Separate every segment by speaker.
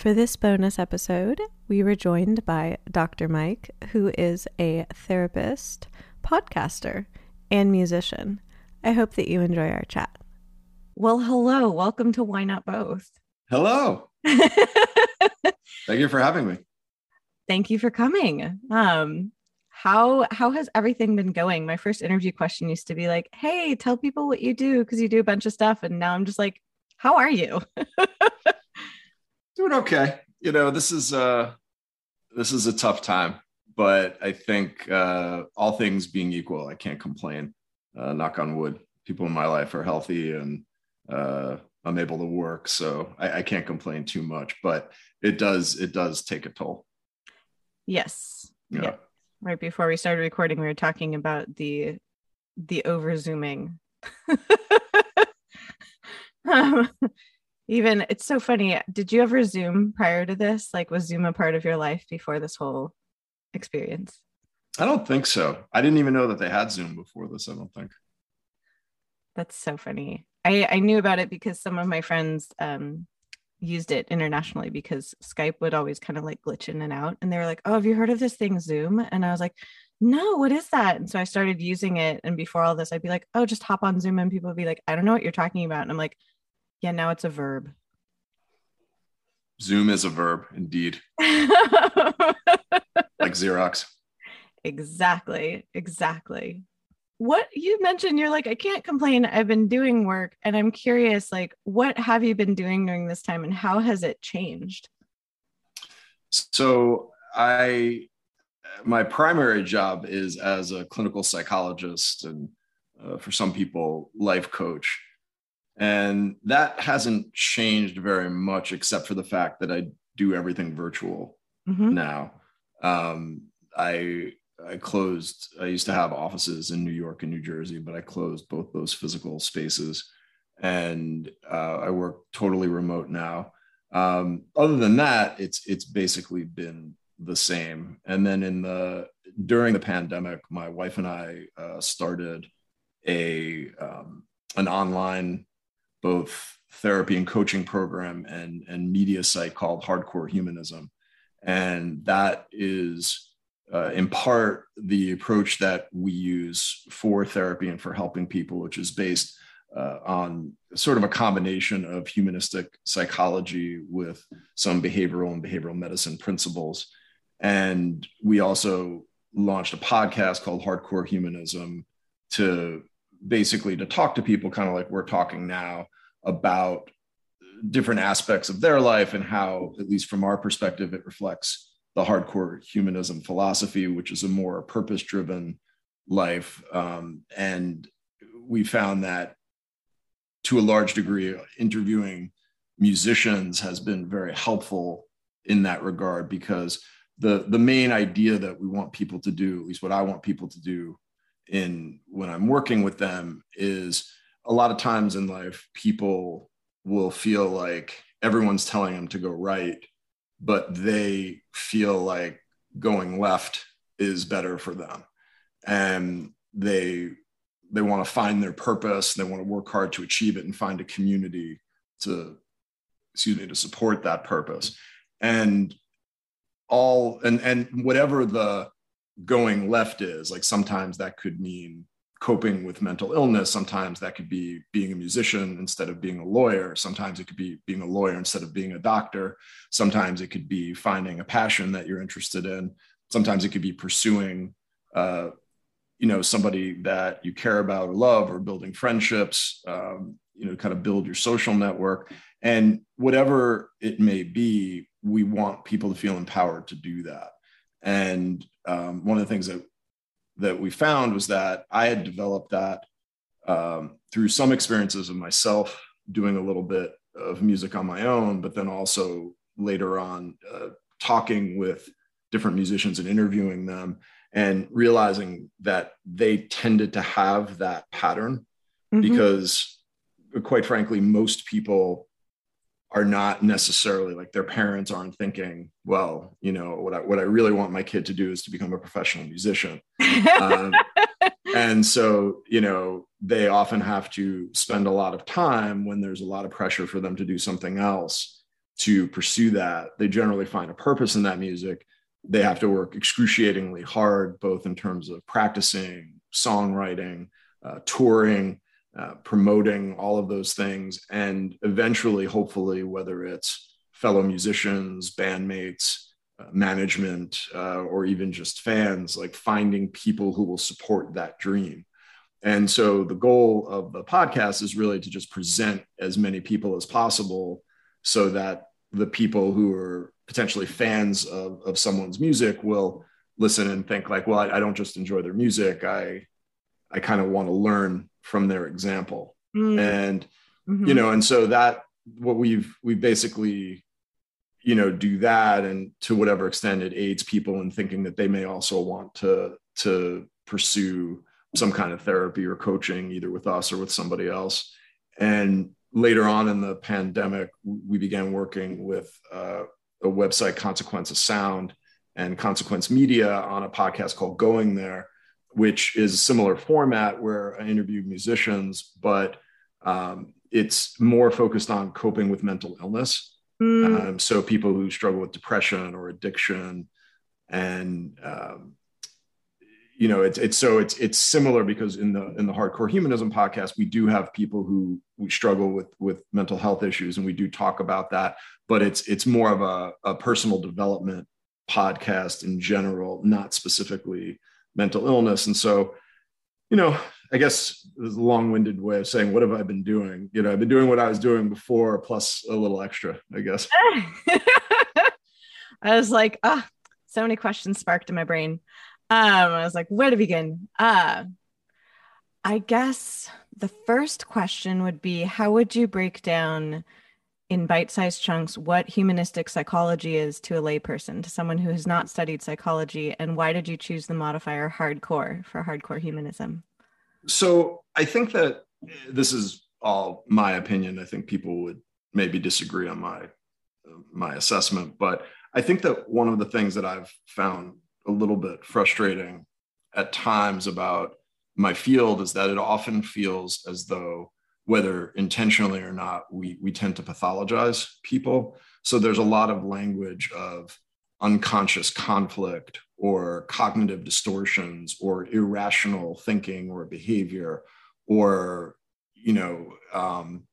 Speaker 1: For this bonus episode, we were joined by Dr. Mike, who is a therapist, podcaster, and musician. I hope that you enjoy our chat. Well, hello. Welcome to Why Not Both.
Speaker 2: Hello. Thank you for having me.
Speaker 1: Thank you for coming. Um, how how has everything been going? My first interview question used to be like, "Hey, tell people what you do because you do a bunch of stuff," and now I'm just like, "How are you?"
Speaker 2: Doing okay. You know, this is uh this is a tough time, but I think uh all things being equal, I can't complain. Uh knock on wood. People in my life are healthy and uh I'm able to work, so I, I can't complain too much, but it does it does take a toll.
Speaker 1: Yes. Yeah. yeah. Right before we started recording, we were talking about the the over zooming. um, even it's so funny. Did you ever Zoom prior to this? Like, was Zoom a part of your life before this whole experience?
Speaker 2: I don't think so. I didn't even know that they had Zoom before this. I don't think.
Speaker 1: That's so funny. I I knew about it because some of my friends um used it internationally because Skype would always kind of like glitch in and out. And they were like, Oh, have you heard of this thing, Zoom? And I was like, No, what is that? And so I started using it. And before all this, I'd be like, Oh, just hop on Zoom. And people would be like, I don't know what you're talking about. And I'm like, yeah, now it's a verb.
Speaker 2: Zoom is a verb, indeed. like Xerox.
Speaker 1: Exactly. Exactly. What you mentioned, you're like, I can't complain. I've been doing work and I'm curious, like, what have you been doing during this time and how has it changed?
Speaker 2: So, I, my primary job is as a clinical psychologist and uh, for some people, life coach. And that hasn't changed very much, except for the fact that I do everything virtual mm-hmm. now. Um, I I closed. I used to have offices in New York and New Jersey, but I closed both those physical spaces, and uh, I work totally remote now. Um, other than that, it's it's basically been the same. And then in the during the pandemic, my wife and I uh, started a um, an online both therapy and coaching program and, and media site called Hardcore Humanism. And that is uh, in part the approach that we use for therapy and for helping people, which is based uh, on sort of a combination of humanistic psychology with some behavioral and behavioral medicine principles. And we also launched a podcast called Hardcore Humanism to basically to talk to people kind of like we're talking now about different aspects of their life and how at least from our perspective it reflects the hardcore humanism philosophy which is a more purpose driven life. Um, and we found that to a large degree interviewing musicians has been very helpful in that regard because the the main idea that we want people to do at least what i want people to do in when I'm working with them is a lot of times in life, people will feel like everyone's telling them to go right, but they feel like going left is better for them. And they they want to find their purpose, they want to work hard to achieve it and find a community to excuse me to support that purpose. And all and and whatever the going left is. Like sometimes that could mean coping with mental illness. Sometimes that could be being a musician instead of being a lawyer. Sometimes it could be being a lawyer instead of being a doctor. Sometimes it could be finding a passion that you're interested in. Sometimes it could be pursuing, uh, you know, somebody that you care about or love, or building friendships. Um, you know, kind of build your social network, and whatever it may be, we want people to feel empowered to do that. And um, one of the things that that we found was that I had developed that um, through some experiences of myself doing a little bit of music on my own, but then also later on uh, talking with different musicians and interviewing them and realizing that they tended to have that pattern mm-hmm. because quite frankly most people are not necessarily like their parents aren't thinking, well, you know, what I, what I really want my kid to do is to become a professional musician. um, and so, you know, they often have to spend a lot of time when there's a lot of pressure for them to do something else to pursue that, they generally find a purpose in that music. They have to work excruciatingly hard, both in terms of practicing, songwriting, uh, touring, uh, promoting all of those things. And eventually, hopefully, whether it's fellow musicians, bandmates, uh, management, uh, or even just fans, like finding people who will support that dream. And so the goal of the podcast is really to just present as many people as possible so that the people who are potentially fans of, of someone's music will listen and think like, well, I, I don't just enjoy their music. I, I kind of want to learn from their example. Mm. And, mm-hmm. you know, and so that what we've, we basically, you know, do that. And to whatever extent it aids people in thinking that they may also want to, to pursue some kind of therapy or coaching, either with us or with somebody else. And later on in the pandemic, we began working with uh, a website, Consequence of Sound, and Consequence Media on a podcast called Going There, which is a similar format where I interview musicians, but um, it's more focused on coping with mental illness. Mm. Um, so people who struggle with depression or addiction and um, you know it's it's so it's it's similar because in the in the hardcore humanism podcast we do have people who we struggle with with mental health issues and we do talk about that but it's it's more of a, a personal development podcast in general not specifically mental illness. And so you know i guess there's a long-winded way of saying what have i been doing? You know i've been doing what i was doing before plus a little extra i guess.
Speaker 1: I was like ah oh, so many questions sparked in my brain. Um, I was like, where to begin? Uh, I guess the first question would be how would you break down in bite-sized chunks what humanistic psychology is to a layperson, to someone who has not studied psychology, and why did you choose the modifier hardcore for hardcore humanism?
Speaker 2: So I think that eh, this is all my opinion. I think people would maybe disagree on my my assessment, but I think that one of the things that I've found a little bit frustrating at times about my field is that it often feels as though whether intentionally or not we we tend to pathologize people. So there's a lot of language of unconscious conflict or cognitive distortions or irrational thinking or behavior or you know um,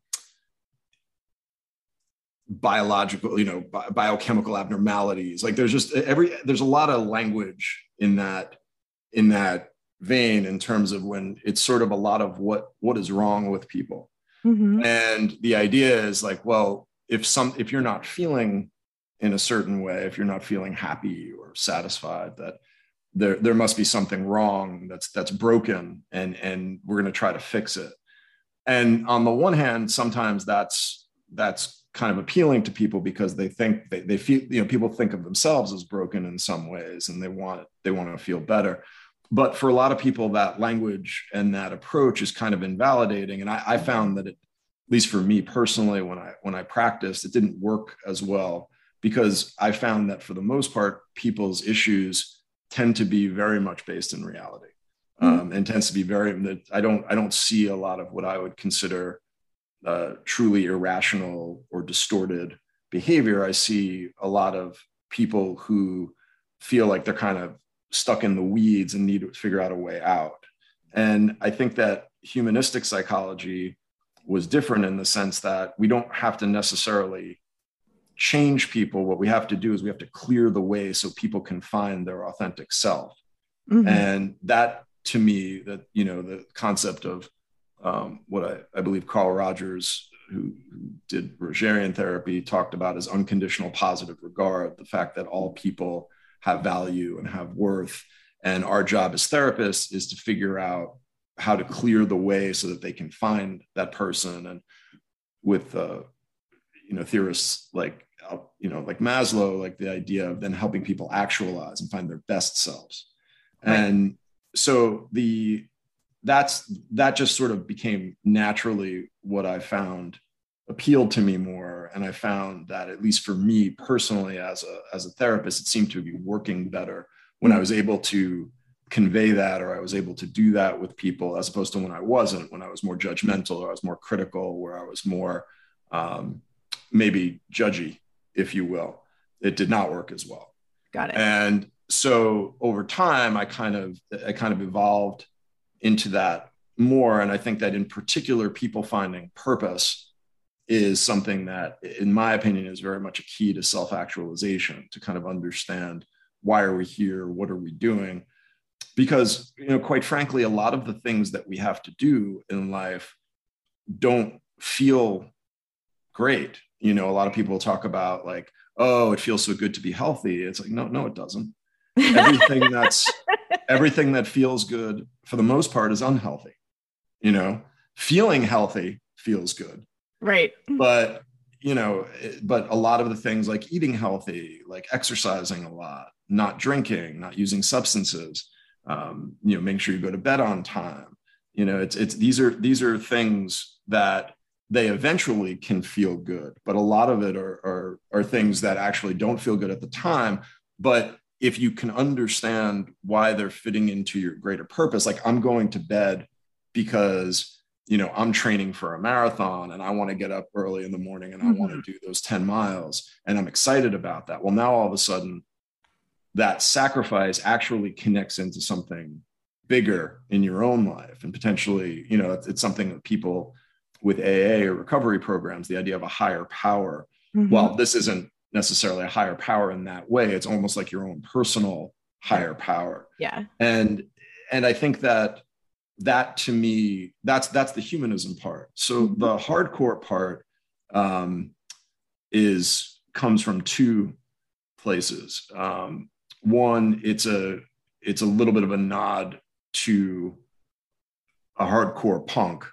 Speaker 2: biological you know bi- biochemical abnormalities. Like there's just every there's a lot of language in that in that vein in terms of when it's sort of a lot of what what is wrong with people. Mm-hmm. and the idea is like well if some if you're not feeling in a certain way if you're not feeling happy or satisfied that there there must be something wrong that's that's broken and and we're going to try to fix it. And on the one hand sometimes that's that's kind of appealing to people because they think they, they feel you know people think of themselves as broken in some ways and they want they want to feel better but for a lot of people that language and that approach is kind of invalidating. And I, I found that it at least for me personally when i when i practiced it didn't work as well because i found that for the most part people's issues tend to be very much based in reality. Mm-hmm. um, and tends to be very i don't i don't see a lot of what i would consider uh, truly irrational or distorted behavior, I see a lot of people who feel like they're kind of stuck in the weeds and need to figure out a way out. And I think that humanistic psychology was different in the sense that we don't have to necessarily change people. What we have to do is we have to clear the way so people can find their authentic self. Mm-hmm. And that to me, that, you know, the concept of um, what I, I, believe Carl Rogers, who, who, did Rogerian therapy, talked about as unconditional positive regard, the fact that all people have value and have worth. And our job as therapists is to figure out how to clear the way so that they can find that person. And with, uh, you know, theorists like, you know, like Maslow, like the idea of then helping people actualize and find their best selves. Right. And so the that's that just sort of became naturally what I found appealed to me more and i found that at least for me personally as a as a therapist it seemed to be working better when i was able to convey that or i was able to do that with people as opposed to when i wasn't when i was more judgmental or i was more critical where i was more um, maybe judgy if you will. It did not work as well.
Speaker 1: Got it.
Speaker 2: And so over time, I kind of I kind of evolved into that more. And I think that in particular, people finding purpose is something that, in my opinion, is very much a key to self-actualization, to kind of understand why are we here, what are we doing? Because, you know, quite frankly, a lot of the things that we have to do in life don't feel great. You know, a lot of people talk about like, oh, it feels so good to be healthy. It's like, no, no, it doesn't. Everything that's everything that feels good for the most part is unhealthy. You know, feeling healthy feels good.
Speaker 1: Right.
Speaker 2: But, you know, but a lot of the things like eating healthy, like exercising a lot, not drinking, not using substances, um, you know, making sure you go to bed on time. You know, it's it's these are these are things that they eventually can feel good, but a lot of it are, are, are things that actually don't feel good at the time. But if you can understand why they're fitting into your greater purpose, like I'm going to bed because you know i'm training for a marathon and i want to get up early in the morning and i mm-hmm. want to do those 10 miles and i'm excited about that well now all of a sudden that sacrifice actually connects into something bigger in your own life and potentially you know it's, it's something that people with aa or recovery programs the idea of a higher power mm-hmm. well this isn't necessarily a higher power in that way it's almost like your own personal higher power
Speaker 1: yeah
Speaker 2: and and i think that that to me that's that's the humanism part so mm-hmm. the hardcore part um, is comes from two places um, one it's a it's a little bit of a nod to a hardcore punk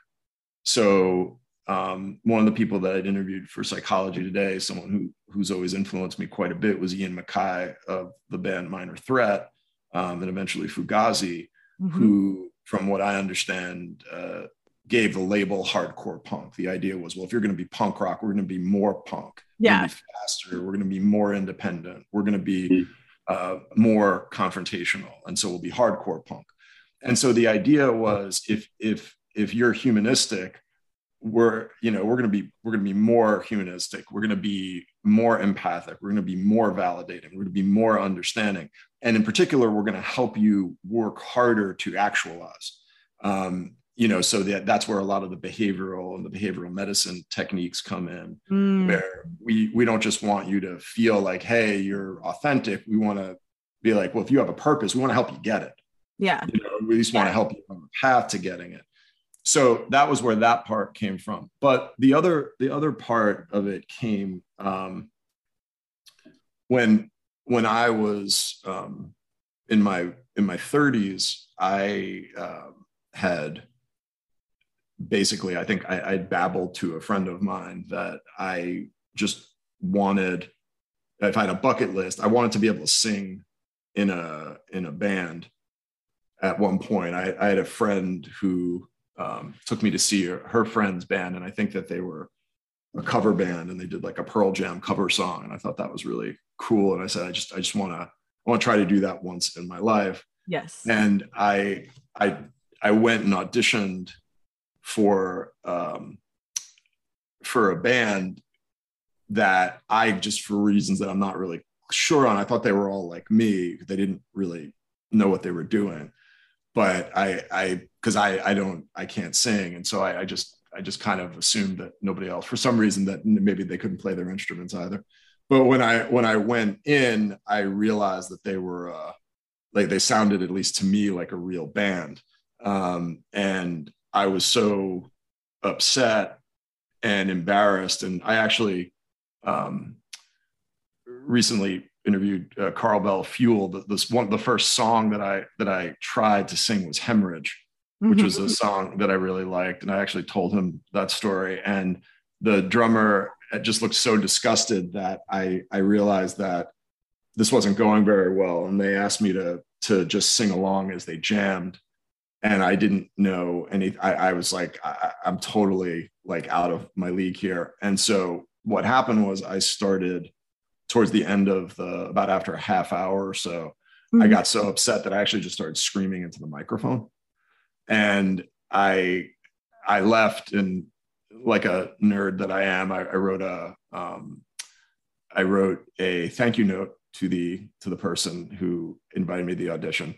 Speaker 2: so um, one of the people that I'd interviewed for Psychology Today, someone who who's always influenced me quite a bit, was Ian MacKaye of the band Minor Threat, um, and eventually Fugazi, mm-hmm. who from what I understand, uh, gave the label hardcore punk. The idea was, well, if you're going to be punk rock, we're going to be more punk.
Speaker 1: Yeah.
Speaker 2: Be faster. We're going to be more independent. We're going to be uh, more confrontational, and so we'll be hardcore punk. And so the idea was, if if if you're humanistic, we're you know we're going to be we're going to be more humanistic. We're going to be more empathic. We're going to be more validating. We're going to be more understanding. And in particular, we're going to help you work harder to actualize. Um, you know, so that that's where a lot of the behavioral and the behavioral medicine techniques come in, mm. where we we don't just want you to feel like, hey, you're authentic. We want to be like, well, if you have a purpose, we want to help you get it.
Speaker 1: Yeah.
Speaker 2: You know, we just want to help you on the path to getting it. So that was where that part came from. But the other the other part of it came um, when when I was um, in my in my 30s, I uh, had basically, I think I, I babbled to a friend of mine that I just wanted, if I had a bucket list, I wanted to be able to sing in a in a band. At one point, I, I had a friend who um, took me to see her, her friend's band, and I think that they were a cover band and they did like a Pearl Jam cover song. And I thought that was really cool. And I said, I just, I just want to, I want to try to do that once in my life.
Speaker 1: Yes.
Speaker 2: And I, I, I went and auditioned for, um, for a band that I just, for reasons that I'm not really sure on, I thought they were all like me. They didn't really know what they were doing, but I, I, cause I, I don't, I can't sing. And so I, I just, I just kind of assumed that nobody else, for some reason, that maybe they couldn't play their instruments either. But when I when I went in, I realized that they were uh, like they sounded at least to me like a real band, um, and I was so upset and embarrassed. And I actually um, recently interviewed uh, Carl Bell Fuel. This one, the first song that I that I tried to sing was Hemorrhage, which was a mm-hmm. song that I really liked. And I actually told him that story. And the drummer just looked so disgusted that I, I realized that this wasn't going very well. And they asked me to, to just sing along as they jammed. And I didn't know any, I, I was like, I, I'm totally like out of my league here. And so what happened was I started towards the end of the, about after a half hour or so, mm-hmm. I got so upset that I actually just started screaming into the microphone and I I left and like a nerd that I am, I, I wrote a um, I wrote a thank you note to the to the person who invited me to the audition,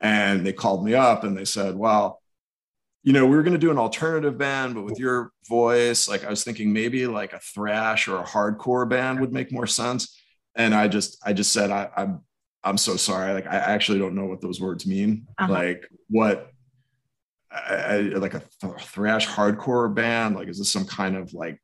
Speaker 2: and they called me up and they said, "Well, you know, we were going to do an alternative band, but with your voice, like I was thinking maybe like a thrash or a hardcore band would make more sense." And I just I just said, I, "I'm I'm so sorry. Like I actually don't know what those words mean. Uh-huh. Like what." I, I, like a th- thrash hardcore band like is this some kind of like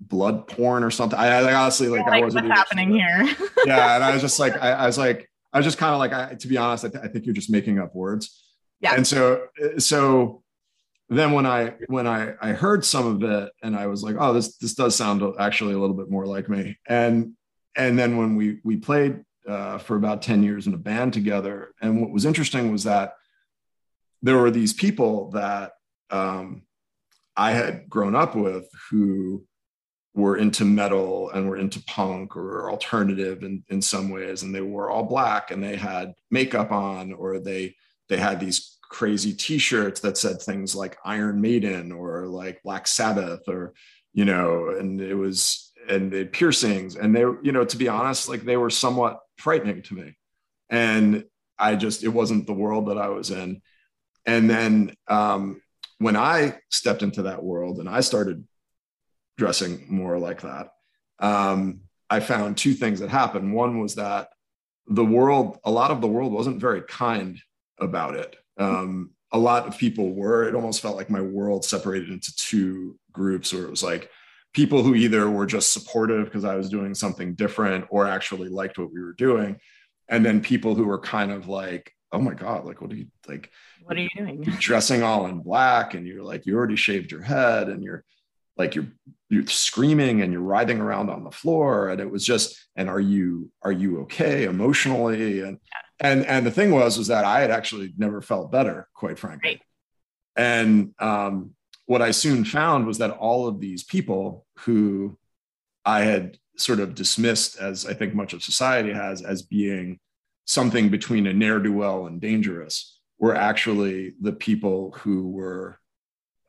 Speaker 2: blood porn or something. I, I honestly like, like I wasn't
Speaker 1: what's happening here.
Speaker 2: yeah, and I was just like, I, I was like, I was just kind of like, I, to be honest, I, th- I, think you're just making up words. Yeah. And so, so then when I when I I heard some of it, and I was like, oh, this this does sound actually a little bit more like me. And and then when we we played uh, for about ten years in a band together, and what was interesting was that there were these people that um, I had grown up with who were into metal and were into punk or alternative in, in some ways and they were all black and they had makeup on or they they had these crazy t-shirts that said things like iron maiden or like black sabbath or you know and it was and they piercings and they you know to be honest like they were somewhat frightening to me. And i just it wasn't the world that i was in and then um when i stepped into that world and i started dressing more like that. Um, I found two things that happened. One was that the world, a lot of the world wasn't very kind about it. Um, a lot of people were. It almost felt like my world separated into two groups where it was like people who either were just supportive because I was doing something different or actually liked what we were doing. And then people who were kind of like, oh my God, like, what are you like?
Speaker 1: What are you doing?
Speaker 2: dressing all in black and you're like, you already shaved your head and you're like you're you're screaming and you're writhing around on the floor and it was just and are you are you okay emotionally and yeah. and and the thing was was that i had actually never felt better quite frankly right. and um, what i soon found was that all of these people who i had sort of dismissed as i think much of society has as being something between a ne'er-do-well and dangerous were actually the people who were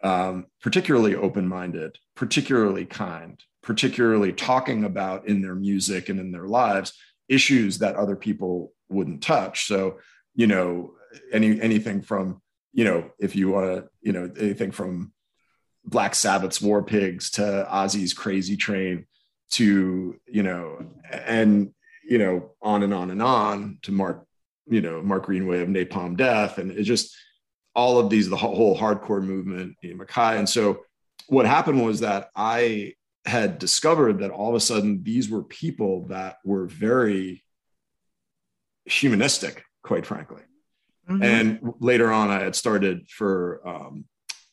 Speaker 2: um, particularly open minded, particularly kind, particularly talking about in their music and in their lives issues that other people wouldn't touch. So, you know, any anything from, you know, if you want to, you know, anything from Black Sabbath's War Pigs to Ozzy's Crazy Train to, you know, and, you know, on and on and on to Mark, you know, Mark Greenway of Napalm Death. And it just, all of these, the whole hardcore movement in MacKaye. And so what happened was that I had discovered that all of a sudden these were people that were very humanistic, quite frankly. Mm-hmm. And later on, I had started for um,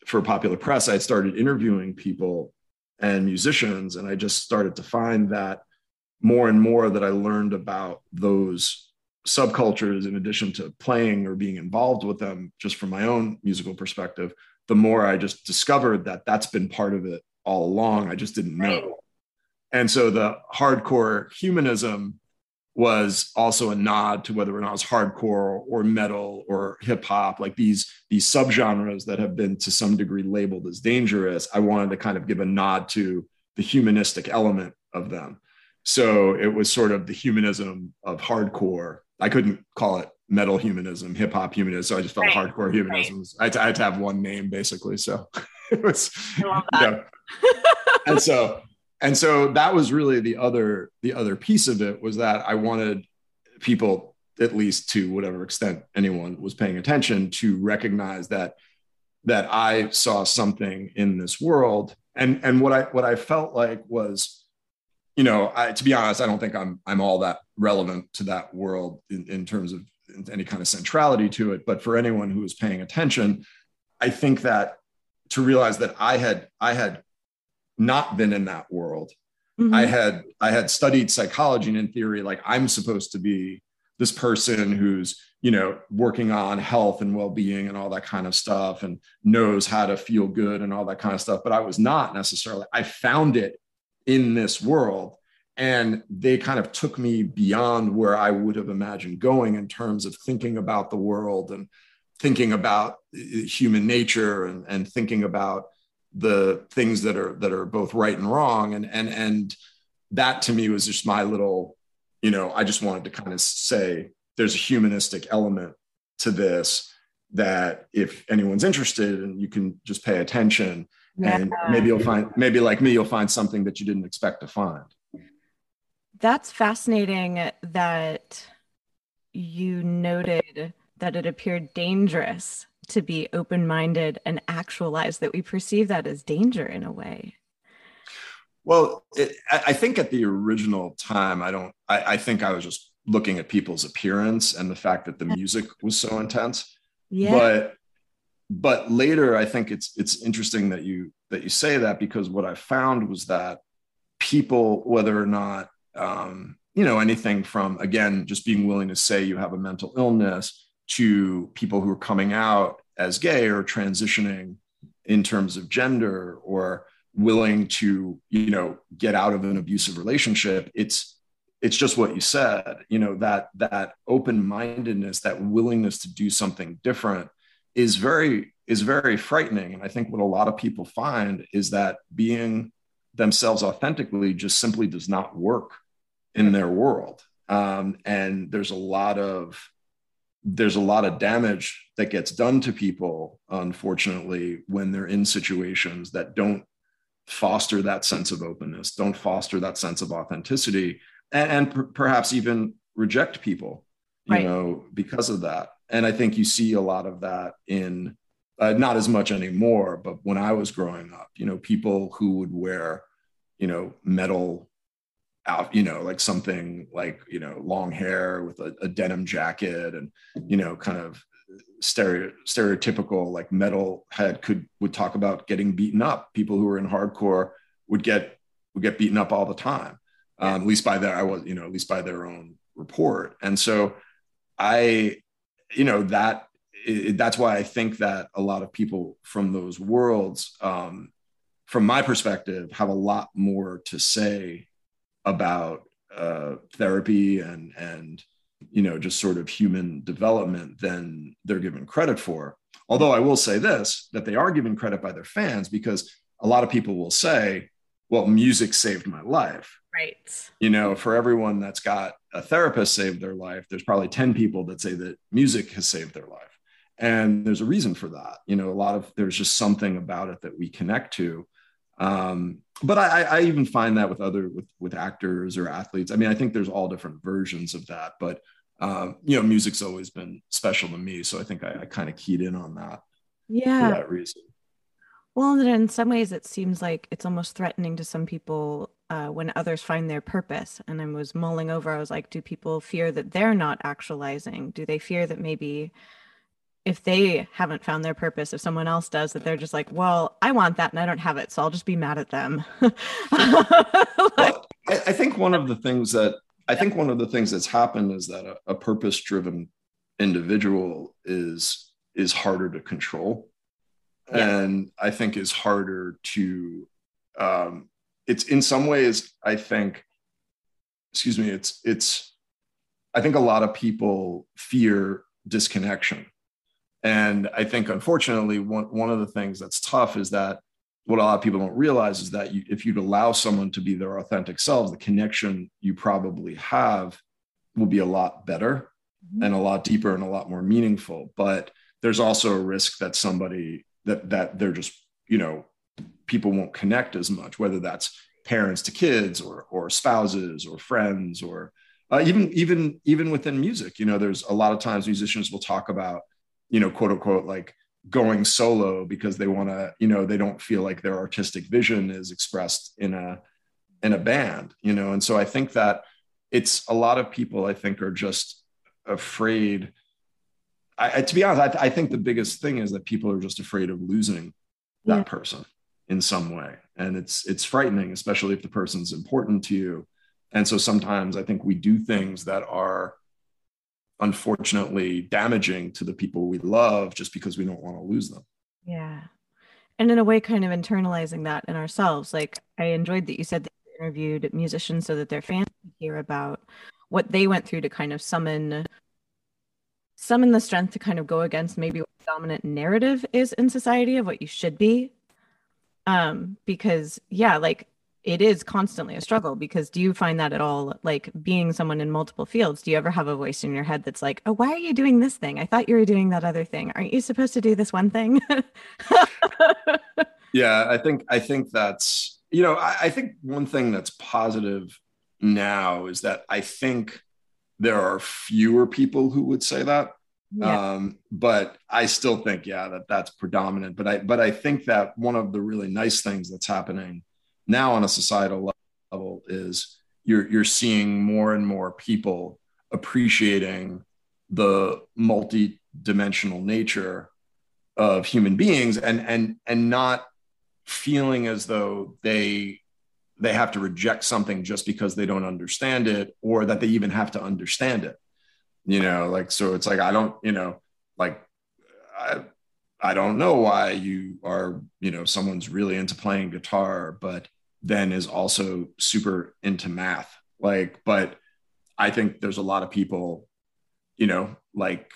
Speaker 2: for popular press. I had started interviewing people and musicians, and I just started to find that more and more that I learned about those subcultures in addition to playing or being involved with them just from my own musical perspective the more i just discovered that that's been part of it all along. I just didn't know. And so the hardcore humanism was also a nod to whether or not it's hardcore or metal or hip hop like these these subgenres that have been to some degree labeled as dangerous. I wanted to kind of give a nod to the humanistic element of them so it was sort of the humanism of hardcore I couldn't call it metal humanism, hip hop humanism. So I just felt right. hardcore humanism. Right. I, had to, I, had to, have one name basically. So it was, you know, and so, and so that was really the other, the other piece of it was that I wanted people, at least to whatever extent anyone was paying attention to recognize that, that I saw something in this world. And, and what I, what I felt like was, you know, I, to be honest, I don't think I'm I'm all that relevant to that world in, in terms of any kind of centrality to it. But for anyone who is paying attention, I think that to realize that I had I had not been in that world. Mm-hmm. I had I had studied psychology and in theory, like I'm supposed to be this person who's you know working on health and well-being and all that kind of stuff and knows how to feel good and all that kind of stuff but i was not necessarily i found it in this world. And they kind of took me beyond where I would have imagined going in terms of thinking about the world and thinking about uh, human nature and, and thinking about the things that are that are both right and wrong and and and that to me was just my little, you know, I just wanted to kind of say there's a humanistic element to this that if anyone's interested and you can just pay attention yeah. and maybe you'll find maybe like me you'll find something that you didn't expect to find
Speaker 1: that's fascinating that you noted that it appeared dangerous to be open-minded and actualize that we perceive that as danger in a way
Speaker 2: well it, i think at the original time i don't I, I think i was just looking at people's appearance and the fact that the music was so intense yeah. but but later i think it's it's interesting that you that you say that because what i found was that people whether or not um, you know anything from again just being willing to say you have a mental illness to people who are coming out as gay or transitioning in terms of gender or willing to you know get out of an abusive relationship it's it's just what you said you know that that open-mindedness that willingness to do something different is very is very frightening. And i think what a lot of people find is that being themselves authentically just simply does not work in their world. Um, and there's a lot of there's a lot of damage that gets done to people unfortunately when they're in situations that don't foster that sense of openness don't foster that sense of authenticity and, and per- perhaps even reject people you right. know because of that and i think you see a lot of that in uh, not as much anymore but when i was growing up you know people who would wear you know metal out, you know, like something like, you know, long hair with a, a denim jacket and, you know, kind of stereo, stereotypical like metal head could would talk about getting beaten up. People who were in hardcore would get would get beaten up all the time. Um, at least by their I was, you know, at least by their own report. And so I, you know, that it, that's why I think that a lot of people from those worlds, um, from my perspective, have a lot more to say about uh, therapy and and you know just sort of human development than they're given credit for. Although i will say this that they are given credit by their fans because a lot of people will say well music saved my life
Speaker 1: right
Speaker 2: you know for everyone that's got a therapist saved their life there's probably 10 people that say that music has saved their life and there's a reason for that you know a lot of there's just something about it that we connect to um, but I, I even find that with other with with actors or athletes. I mean, I think there's all different versions of that, but um, you know, music's always been special to me, so I think I, I kind of keyed in on that.
Speaker 1: Yeah,
Speaker 2: for that reason.
Speaker 1: Well, in some ways, it seems like it's almost threatening to some people uh, when others find their purpose. And I was mulling over. I was like, do people fear that they're not actualizing? Do they fear that maybe if they haven't found their purpose, if someone else does, that they're just like, well, I want that and I don't have it, so I'll just be mad at them. like,
Speaker 2: well, I, I, think one of the things that I think one of the things that's happened is that a, a purpose-driven individual is is harder to control, yeah. and I think is harder to. Um, it's in some ways, I think. Excuse me. It's it's. I think a lot of people fear disconnection and I think, unfortunately, one, one of the things that's tough is that what a lot of people don't realize is that you, if you'd allow someone to be their authentic selves, the connection you probably have will be a lot better mm-hmm. and a lot deeper and a lot more meaningful. But there's also a risk that somebody that that they're just you know people won't connect as much, whether that's parents to kids or or spouses or friends or uh, even even even within music. You know, there's a lot of times musicians will talk about you know, quote unquote, like going solo because they want to, you know, they don't feel like their artistic vision is expressed in a in a band, you know. And so I think that it's a lot of people I think are just afraid. I, to be honest, I, I, think the biggest thing is that people are just afraid of losing that yeah. person in some way, and it's it's frightening, especially if the person's important to you. And so sometimes I think we do things that are unfortunately damaging to the people we love just because we don't want to lose them.
Speaker 1: Yeah. And in a way, kind of internalizing that in ourselves. Like, I enjoyed that you said that you interviewed musicians so that their fans could hear about what they went through to kind of summon summon the strength to kind of go against maybe what the dominant narrative is in society of what you should be um because yeah like it is constantly a struggle because do you find that at all like being someone in multiple fields do you ever have a voice in your head that's like oh why are you doing this thing? I thought you were doing that other thing. Aren't you supposed to do this one thing?
Speaker 2: Yeah i think i think that's you know I, I think one thing that's positive now is that i think there are fewer people who would say that yeah. um, but i still think yeah that that's predominant but i but i think that one of the really nice things that's happening now on a societal level is you're you're seeing more and more people appreciating the multi-dimensional nature of human beings and and and not feeling as though they they have to reject something just because they don't understand it or that they even have to understand it you know like so it's like i don't you know like i i don't know why you are you know someone's really into playing guitar but then is also super into math. Like, but I think there's a lot of people, you know, like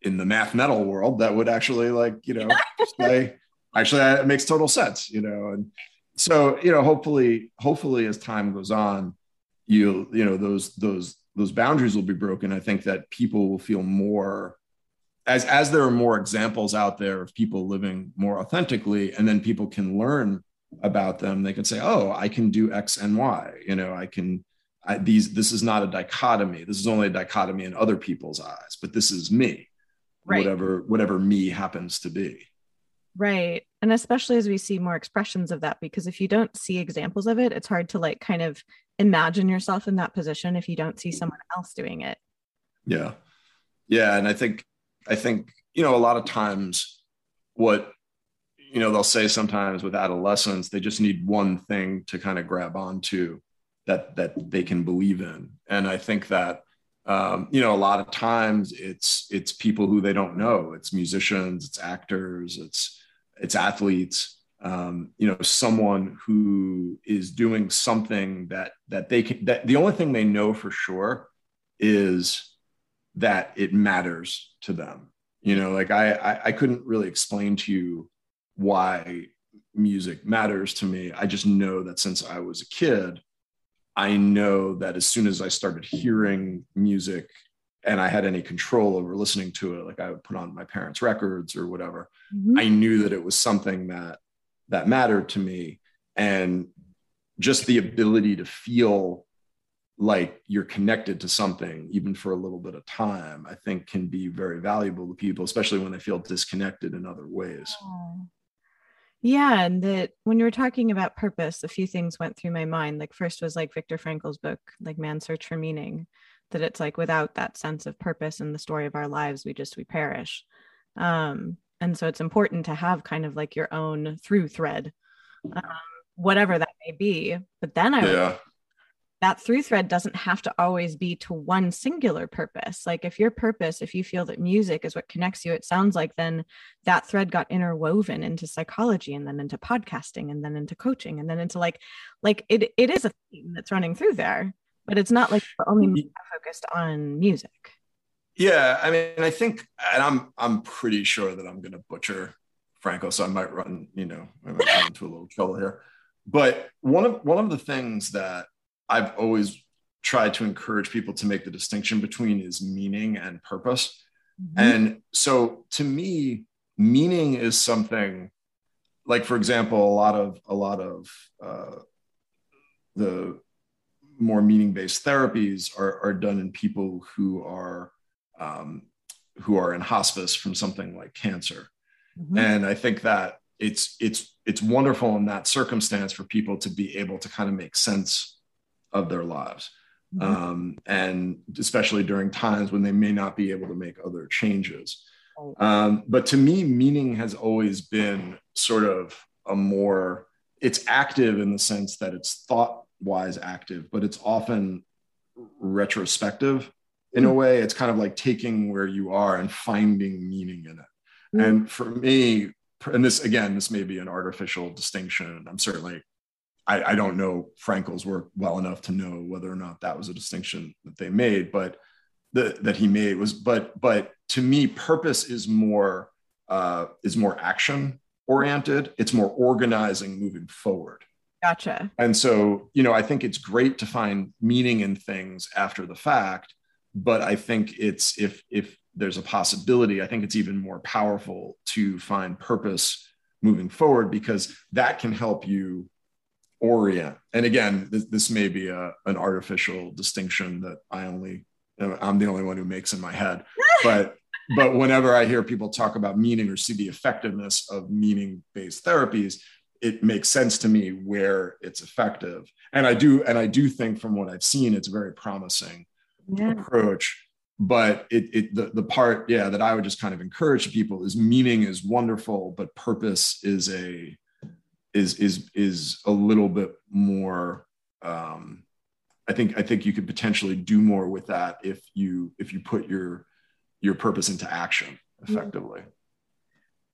Speaker 2: in the math metal world that would actually like, you know, say, actually it makes total sense, you know, and so, you know, hopefully, hopefully as time goes on, you, you know, those, those, those boundaries will be broken. I think that people will feel more as, as there are more examples out there of people living more authentically, and then people can learn about them they can say oh i can do x and y you know i can I, these this is not a dichotomy this is only a dichotomy in other people's eyes but this is me right. whatever whatever me happens to be
Speaker 1: right and especially as we see more expressions of that because if you don't see examples of it it's hard to like kind of imagine yourself in that position if you don't see someone else doing it.
Speaker 2: Yeah. Yeah and i think i think you know a lot of times what you know they'll say sometimes with adolescents they just need one thing to kind of grab onto that that they can believe in. And i think that um, you know a lot of times it's it's people who they don't know. It's musicians it's actors it's it's athletes um, you know someone who is doing something that that they can that the only thing they know for sure is that it matters to them you know like i i, I couldn't really explain to you why music matters to me. I just know that since I was a kid, I know that as soon as I started hearing music and I had any control over listening to it, like I would put on my parents' records or whatever, mm-hmm. I knew that it was something that that mattered to me. And just the ability to feel like you're connected to something even for a little bit of time i think can be very valuable to people especially when they feel disconnected in other ways.
Speaker 1: Yeah, and that when you were talking about purpose, a few things went through my mind. Like first was like Viktor Frankl's book, like Man's Search for Meaning, that it's like without that sense of purpose in the story of our lives, we just we perish. Um, and so it's important to have kind of like your own through thread, um, whatever that may be. But then I yeah that through thread doesn't have to always be to one singular purpose. Like if your purpose, if you feel that music is what connects you, it sounds like then that thread got interwoven into psychology and then into podcasting and then into coaching and then into like like it it is a theme that's running through there, but it's not like only focused on music.
Speaker 2: Yeah, I mean, I think, and I'm I'm pretty sure that I'm going to butcher Frankl, so I might run, you know, I might run into a little trouble here. But one of one of the things that I've always tried to encourage people to make the distinction between is meaning and purpose. Mm-hmm. And so to me, meaning is something like, for example, a lot of a lot of uh, the more meaning-based therapies are, are done in people who are um, who are in hospice from something like cancer. Mm-hmm. And I think that it's it's it's wonderful in that circumstance for people to be able to kind of make sense of their lives. Mm-hmm. Um, and especially during times when they may not be able to make other changes. Um, but to me, meaning has always been sort of a more, it's active in the sense that it's thought wise active, but it's often retrospective in a mm-hmm. way. It's kind of like taking where you are and finding meaning in it. Mm-hmm. And for me, and this again, this may be an artificial distinction. I'm certainly I, I, don't know Frankl's work well enough to know whether or not that was a distinction that they made, but the, that he made was, but, but to me, purpose is more, uh, is more action oriented. It's more organizing moving forward.
Speaker 1: Gotcha.
Speaker 2: And so, you know, I think it's great to find meaning in things after the fact, but I think it's if if there's a possibility, I think it's even more powerful to find purpose moving forward because that can help you orient. And again, this, this may be a, an artificial distinction that I only I'm the only one who makes in my head, but but whenever I hear people talk about meaning or see the effectiveness of meaning based therapies, it makes sense to me where it's effective. And I do, and I do think from what I've seen, it's very promising yeah. approach. But it, it the, the part, yeah, that I would just kind of encourage people is meaning is wonderful, but purpose is a is is is a little bit more um I think I think you could potentially do more with that if you if you put your your purpose into action effectively.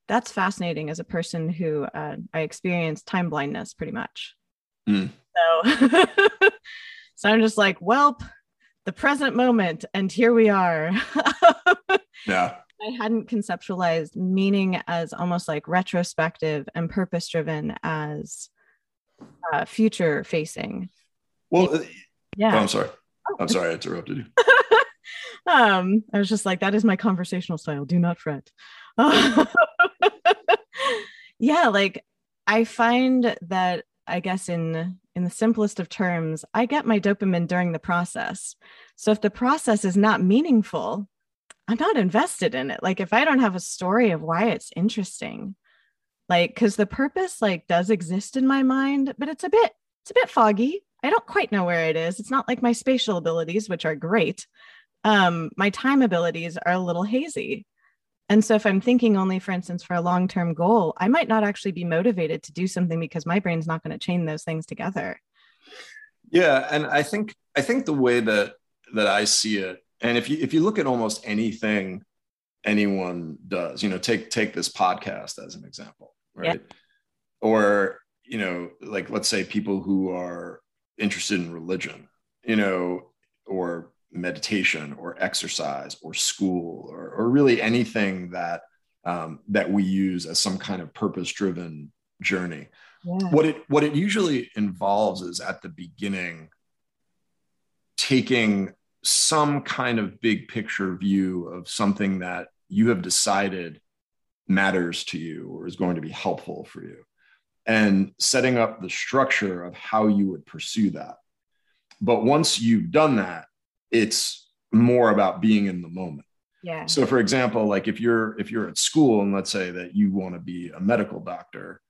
Speaker 1: That's fascinating as a person who uh, I experienced time blindness pretty much. Mm. So, so I'm just like, well, the present moment, and here we are.
Speaker 2: yeah.
Speaker 1: I hadn't conceptualized meaning as almost like retrospective and purpose driven as uh, future facing.
Speaker 2: Well, uh, yeah. Oh, I'm sorry. Oh. I'm sorry I interrupted you.
Speaker 1: um, I was just like, that is my conversational style. Do not fret. yeah, like I find that I guess in in the simplest of terms, I get my dopamine during the process. So if the process is not meaningful, I'm not invested in it. Like if I don't have a story of why it's interesting, like because the purpose like does exist in my mind, but it's a bit it's a bit foggy. I don't quite know where it is. It's not like my spatial abilities, which are great, um, my time abilities are a little hazy. And so if I'm thinking only, for instance, for a long-term goal, I might not actually be motivated to do something because my brain's not going to chain those things together.
Speaker 2: Yeah. And I think I think the way that that I see it, and if you if you look at almost anything anyone does, you know, take take this podcast as an example, right? Yeah. Or, you know, like let's say people who are interested in religion, you know, or meditation or exercise or school or, or really anything that um, that we use as some kind of purpose driven journey yeah. what it what it usually involves is at the beginning taking some kind of big picture view of something that you have decided matters to you or is going to be helpful for you and setting up the structure of how you would pursue that but once you've done that it's more about being in the moment.
Speaker 1: Yeah.
Speaker 2: So for example like if you're if you're at school and let's say that you want to be a medical doctor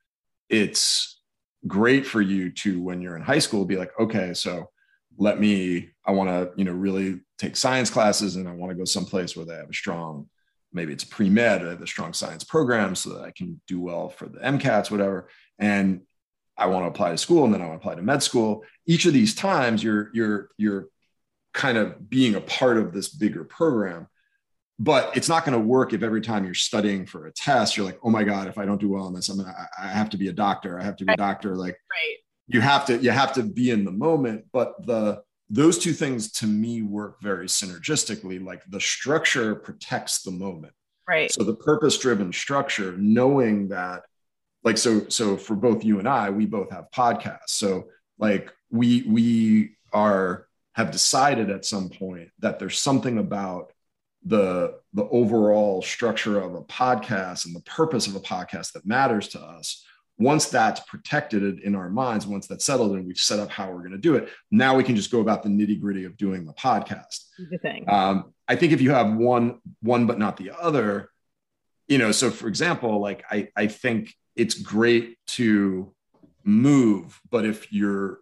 Speaker 2: it's great for you to when you're in high school be like okay so let me i want to you know really take science classes and i want to go someplace where they have a strong maybe it's pre-med or a strong science program so that i can do well for the mcats whatever. And i want to apply to school and then i want to apply to med school. Each of these times you're you're you're kind of being a part of this bigger program but it's not going to work if every time you're studying for a test you're like oh my god if i don't do well on this i'm gonna i have to be a doctor i have to be a doctor like
Speaker 1: right.
Speaker 2: you have to you have to be in the moment but the those two things to me work very synergistically like the structure protects the moment.
Speaker 1: Right.
Speaker 2: So the purpose driven structure knowing that like so so for both you and i we both have podcasts. So like we we are have decided at some point that there's something about the the overall structure of a podcast and the purpose of a podcast that matters to us once that's protected in our minds once that's settled and we've set up how we're going to do it now we can just go about the nitty gritty of doing the podcast
Speaker 1: the thing.
Speaker 2: Um, i think if you have one one but not the other you know so for example like i i think it's great to move but if you're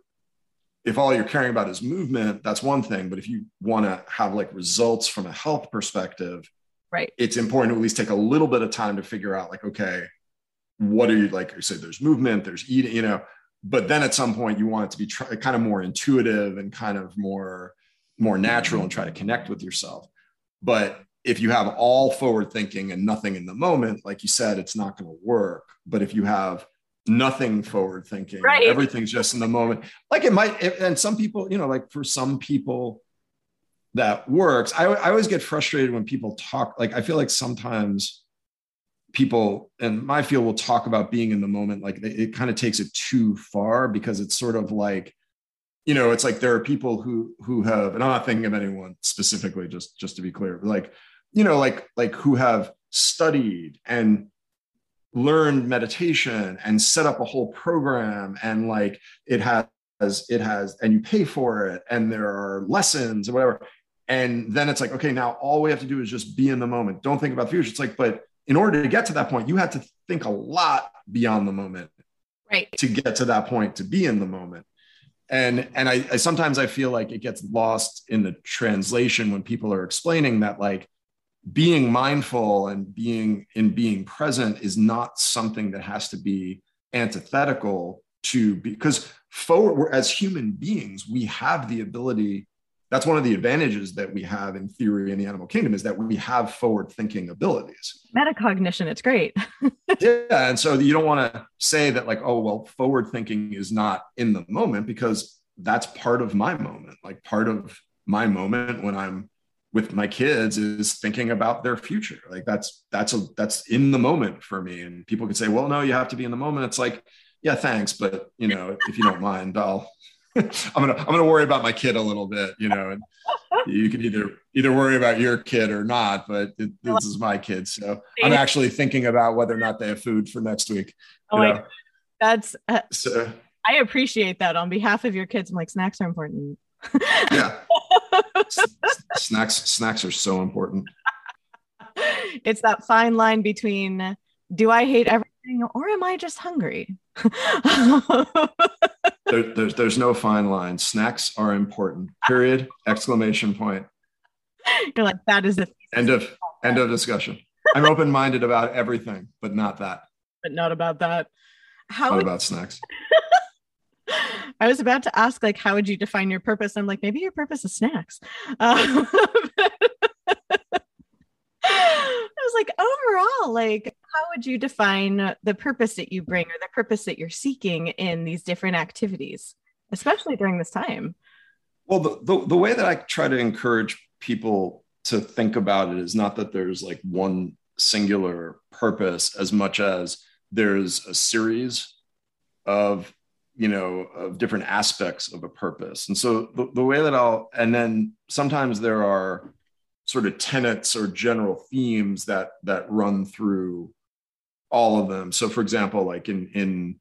Speaker 2: if all you're caring about is movement, that's one thing. But if you want to have like results from a health perspective,
Speaker 1: right,
Speaker 2: it's important to at least take a little bit of time to figure out like, okay, what are you like? You said there's movement, there's eating, you know, but then at some point you want it to be try, kind of more intuitive and kind of more more natural and try to connect with yourself. But if you have all forward thinking and nothing in the moment, like you said, it's not going to work. But if you have nothing forward thinking
Speaker 1: right.
Speaker 2: everything's just in the moment like it might and some people you know like for some people that works I, I always get frustrated when people talk like i feel like sometimes people in my field will talk about being in the moment like it, it kind of takes it too far because it's sort of like you know it's like there are people who who have and i'm not thinking of anyone specifically just just to be clear like you know like like who have studied and learned meditation and set up a whole program and like it has it has and you pay for it and there are lessons or whatever. And then it's like okay now all we have to do is just be in the moment. Don't think about the future. It's like but in order to get to that point you had to think a lot beyond the moment
Speaker 1: right.
Speaker 2: to get to that point to be in the moment. And and I, I sometimes i feel like it gets lost in the translation when people are explaining that like being mindful and being in being present is not something that has to be antithetical to because forward as human beings we have the ability that's one of the advantages that we have in theory in the animal kingdom is that we have forward thinking abilities.
Speaker 1: Metacognition it's great.
Speaker 2: Yeah and so you don't want to say that like oh well forward thinking is not in the moment because that's part of my moment. Like part of my moment when i'm with my kids is thinking about their future. Like that's that's a that's in the moment for me. And people could say well no you have to be in the moment. It's like yeah thanks but you know if you don't mind i'll i'm gonna i'm gonna worry about my kid a little bit you know and you can either either worry about your kid or not but it, this is my kid so i'm actually thinking about whether or not they have food for next week
Speaker 1: oh my, that's uh, so, i appreciate that. On behalf of your kids i'm like snacks are important
Speaker 2: yeah. Snacks snacks are so important.
Speaker 1: It's that fine line between do i hate everything or am i just hungry?
Speaker 2: There, there's there's no fine line. Snacks are important period exclamation point.
Speaker 1: You're like that is the
Speaker 2: end of end of discussion. I'm open-minded about everything but not that.
Speaker 1: But not about that.
Speaker 2: How not about snacks
Speaker 1: I was about to ask, like, how would you define your purpose? I'm like, maybe your purpose is snacks. Uh, I was like, overall, like, how would you define the purpose that you bring or the purpose that you're seeking in these different activities, especially during this time?
Speaker 2: Well, the, the, the way that I try to encourage people to think about it is not that there's like one singular purpose as much as there's a series of you know of different aspects of a purpose. And so the, the way that i'll and then sometimes there are sort of tenets or general themes that that run through all of them. So for example like in in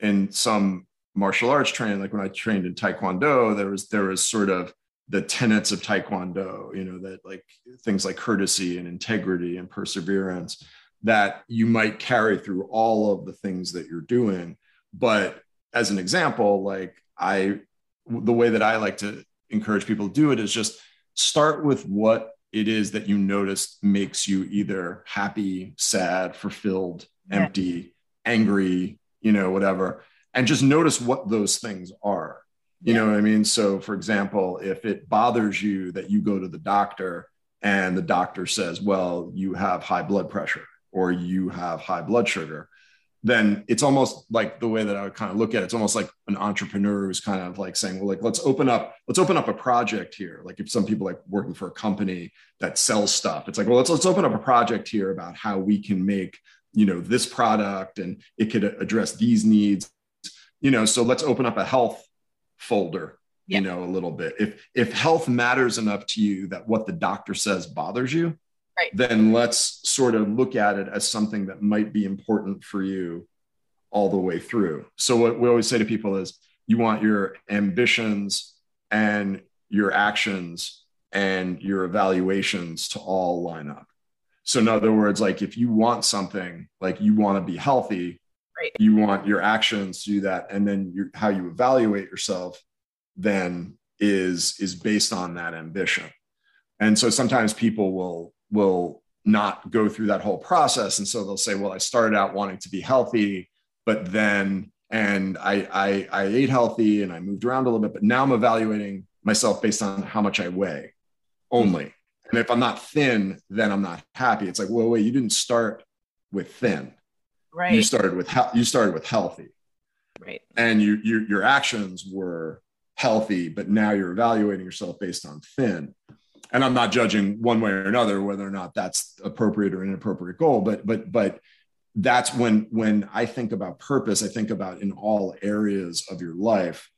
Speaker 2: in some martial arts training like when i trained in taekwondo there was there was sort of the tenets of taekwondo you know that like things like courtesy and integrity and perseverance that you might carry through all of the things that you're doing but as an example, like I, the way that I like to encourage people to do it is just start with what it is that you notice makes you either happy, sad, fulfilled, yeah. empty, angry, you know, whatever. And just notice what those things are. You yeah. know what I mean? So, for example, if it bothers you that you go to the doctor and the doctor says, well, you have high blood pressure or you have high blood sugar, then it's almost like the way that I would kind of look at it. It's almost like an entrepreneur who's kind of like saying, well, like, let's open up, let's open up a project here. Like if some people like working for a company that sells stuff, it's like, well, let's, let's open up a project here about how we can make, you know, this product and it could address these needs, you know, so let's open up a health folder, yeah. you know, a little bit. If, if health matters enough to you that what the doctor says bothers you,
Speaker 1: right.
Speaker 2: then let's sort of look at it as something that might be important for you all the way through. So what we always say to people is you want your ambitions and your actions and your evaluations to all line up. So in other words, like if you want something, like you want to be healthy,
Speaker 1: right.
Speaker 2: you want your actions to do that, and then your, how you evaluate yourself then is is based on that ambition. And so sometimes people will will not go through that whole process. And so they'll say, well, I started out wanting to be healthy, but then, and I, I, I ate healthy and I moved around a little bit, but now I'm evaluating myself based on how much I weigh only. And if I'm not thin, then I'm not happy. It's like, well, wait, you didn't start with thin.
Speaker 1: Right.
Speaker 2: You started with, he- you started with healthy.
Speaker 1: Right.
Speaker 2: And you, you, your actions were healthy, but now you're evaluating yourself based on thin and I'm not judging one way or another whether or not that's appropriate or inappropriate goal, but but but that's when when I think about purpose, I think about in all areas of your life.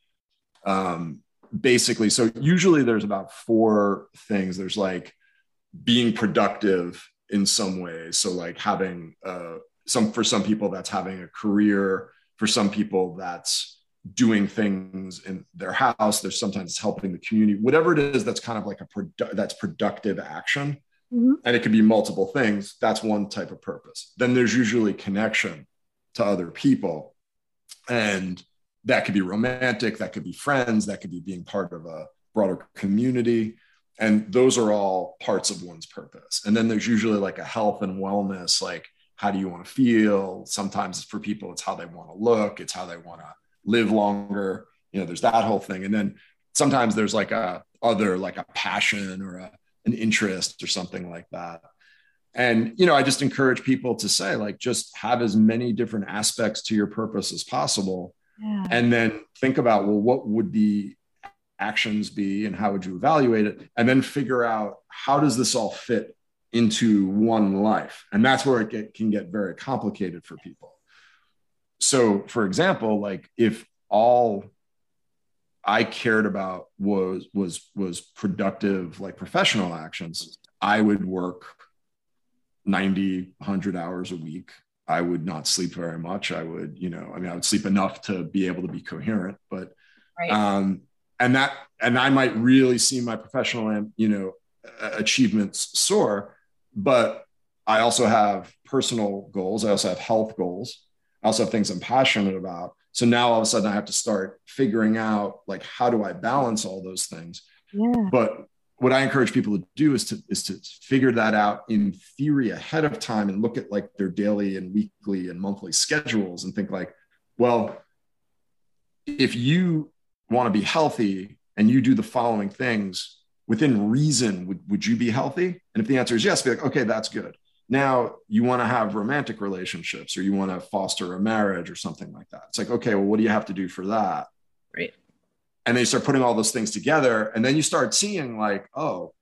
Speaker 2: Um, basically, so usually there's about four things. There's like being productive in some ways. So like having uh, some for some people that's having a career. For some people that's doing things in their house. There's sometimes helping the community. Whatever it is, that's kind of like a produ- that's productive action mm-hmm. and it can be multiple things. That's one type of purpose. Then there's usually connection to other people. And that could be romantic, that could be friends, that could be being part of a broader community. And those are all parts of one's purpose. And then there's usually like a health and wellness, like how do you want to feel? Sometimes for people, it's how they want to look, it's how they want to live longer. You know, there's that whole thing. And then sometimes there's like a other, like a passion or a an interest or something like that and you know i just encourage people to say like just have as many different aspects to your purpose as possible yeah. and then think about well what would the actions be and how would you evaluate it and then figure out how does this all fit into one life and that's where it get, can get very complicated for people so for example like if all I cared about was was was productive like professional actions. I would work 90 100 hours a week. I would not sleep very much. I would, you know, I mean I would sleep enough to be able to be coherent, but right. um and that and I might really see my professional and you know achievements soar, but I also have personal goals. I also have health goals. I also have things I'm passionate about. So now all of a sudden I have to start figuring out like how do I balance all those things. Yeah. But what I encourage people to do is to is to figure that out in theory ahead of time and look at like their daily and weekly and monthly schedules and think like, well, if you want to be healthy and you do the following things within reason, would, would you be healthy? And if the answer is yes, be like, okay, that's good. Now you want to have romantic relationships or you want to foster a marriage or something like that. It's like, okay, well, what do you have to do for that?
Speaker 1: Right.
Speaker 2: And they start putting all those things together. And then you start seeing like, oh,